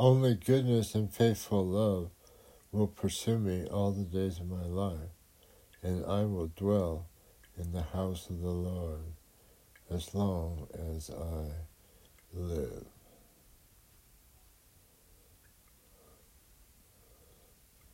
Only goodness and faithful love will pursue me all the days of my life, and I will dwell in the house of the Lord as long as I.